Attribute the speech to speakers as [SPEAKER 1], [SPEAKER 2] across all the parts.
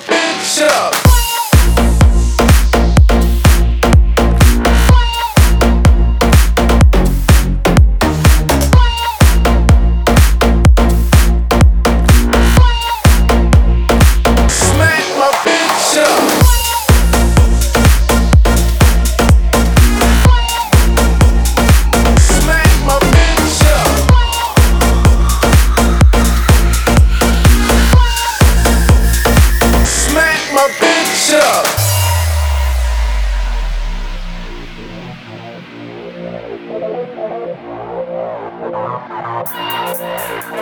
[SPEAKER 1] bitch up.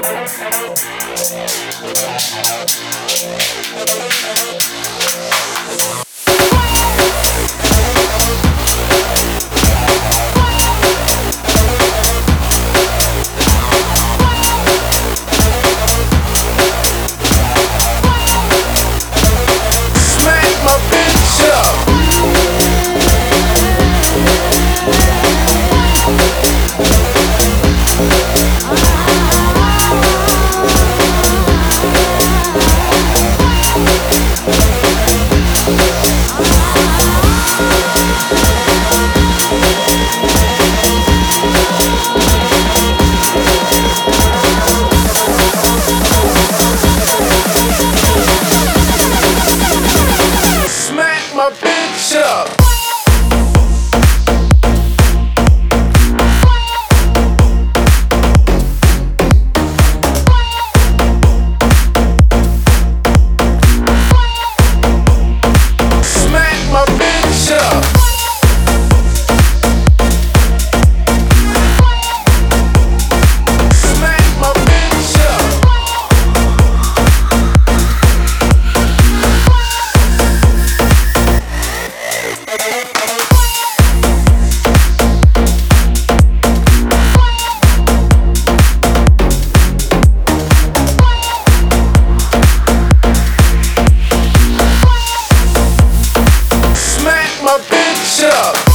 [SPEAKER 1] Thank my bitch up. Smack my bitch up. Shut up.